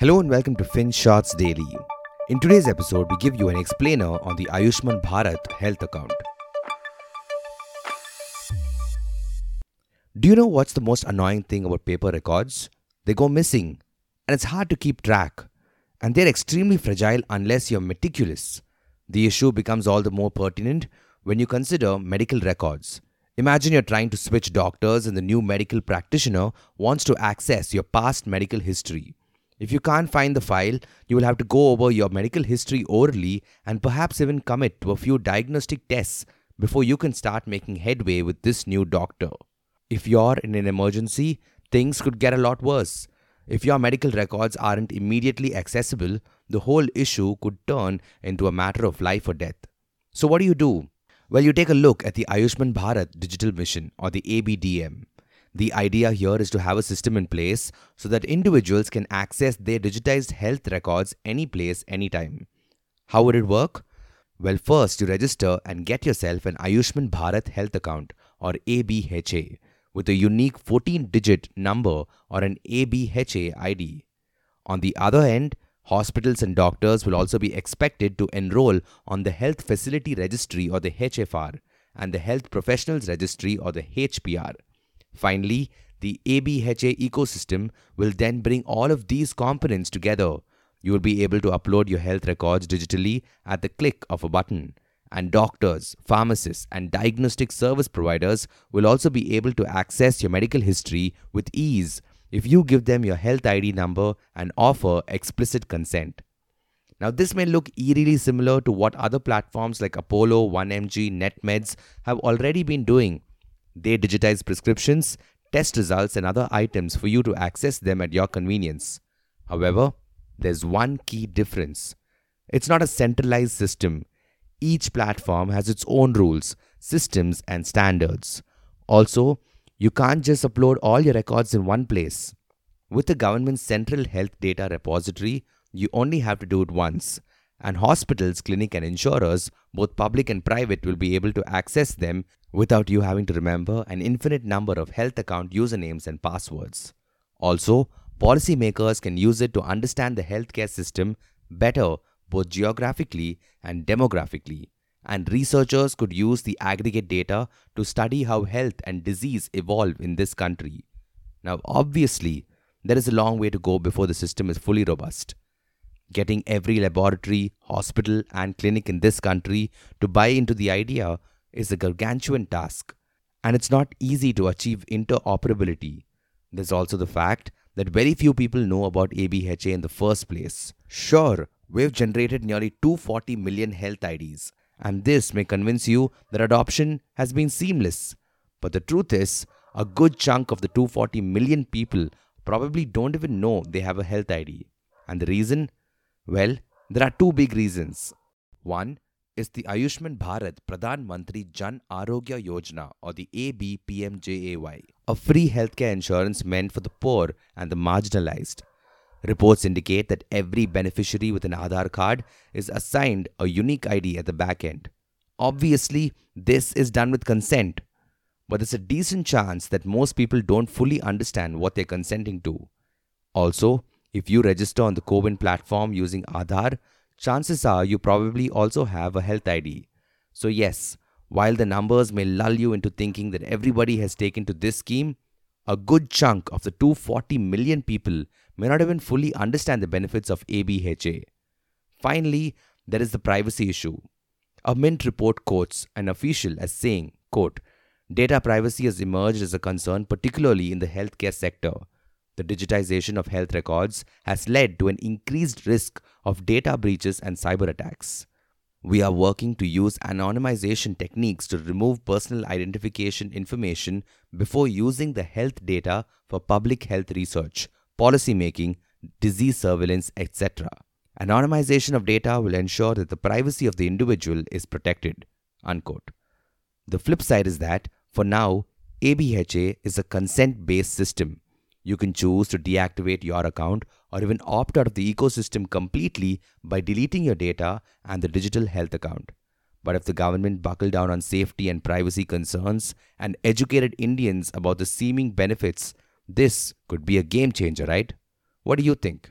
Hello and welcome to FinShots Daily. In today's episode, we give you an explainer on the Ayushman Bharat health account. Do you know what's the most annoying thing about paper records? They go missing, and it's hard to keep track, and they're extremely fragile unless you're meticulous. The issue becomes all the more pertinent when you consider medical records. Imagine you're trying to switch doctors, and the new medical practitioner wants to access your past medical history. If you can't find the file, you will have to go over your medical history orally and perhaps even commit to a few diagnostic tests before you can start making headway with this new doctor. If you're in an emergency, things could get a lot worse. If your medical records aren't immediately accessible, the whole issue could turn into a matter of life or death. So, what do you do? Well, you take a look at the Ayushman Bharat Digital Mission or the ABDM. The idea here is to have a system in place so that individuals can access their digitized health records anyplace, anytime. How would it work? Well, first you register and get yourself an Ayushman Bharat Health Account or ABHA with a unique 14 digit number or an ABHA ID. On the other end, hospitals and doctors will also be expected to enroll on the Health Facility Registry or the HFR and the Health Professionals Registry or the HPR. Finally, the ABHA ecosystem will then bring all of these components together. You will be able to upload your health records digitally at the click of a button. And doctors, pharmacists, and diagnostic service providers will also be able to access your medical history with ease if you give them your health ID number and offer explicit consent. Now, this may look eerily similar to what other platforms like Apollo, 1MG, NetMeds have already been doing, they digitize prescriptions, test results, and other items for you to access them at your convenience. However, there's one key difference it's not a centralized system. Each platform has its own rules, systems, and standards. Also, you can't just upload all your records in one place. With the government's central health data repository, you only have to do it once, and hospitals, clinic, and insurers, both public and private, will be able to access them without you having to remember an infinite number of health account usernames and passwords. Also, policymakers can use it to understand the healthcare system better both geographically and demographically. And researchers could use the aggregate data to study how health and disease evolve in this country. Now, obviously, there is a long way to go before the system is fully robust. Getting every laboratory, hospital, and clinic in this country to buy into the idea is a gargantuan task, and it's not easy to achieve interoperability. There's also the fact that very few people know about ABHA in the first place. Sure, we've generated nearly 240 million health IDs, and this may convince you that adoption has been seamless. But the truth is, a good chunk of the 240 million people probably don't even know they have a health ID. And the reason? Well, there are two big reasons. One, is the Ayushman Bharat Pradhan Mantri Jan Arogya Yojana or the ABPMJAY, a free healthcare insurance meant for the poor and the marginalized. Reports indicate that every beneficiary with an Aadhaar card is assigned a unique ID at the back end. Obviously, this is done with consent, but there's a decent chance that most people don't fully understand what they're consenting to. Also, if you register on the CoWIN platform using Aadhaar, chances are you probably also have a health ID. So, yes, while the numbers may lull you into thinking that everybody has taken to this scheme, a good chunk of the 240 million people may not even fully understand the benefits of ABHA. Finally, there is the privacy issue. A Mint report quotes an official as saying, quote, Data privacy has emerged as a concern, particularly in the healthcare sector. The digitization of health records has led to an increased risk of data breaches and cyber attacks. We are working to use anonymization techniques to remove personal identification information before using the health data for public health research, policy making, disease surveillance, etc. Anonymization of data will ensure that the privacy of the individual is protected. Unquote. The flip side is that, for now, ABHA is a consent based system you can choose to deactivate your account or even opt out of the ecosystem completely by deleting your data and the digital health account. But if the government buckled down on safety and privacy concerns and educated Indians about the seeming benefits, this could be a game changer, right? What do you think?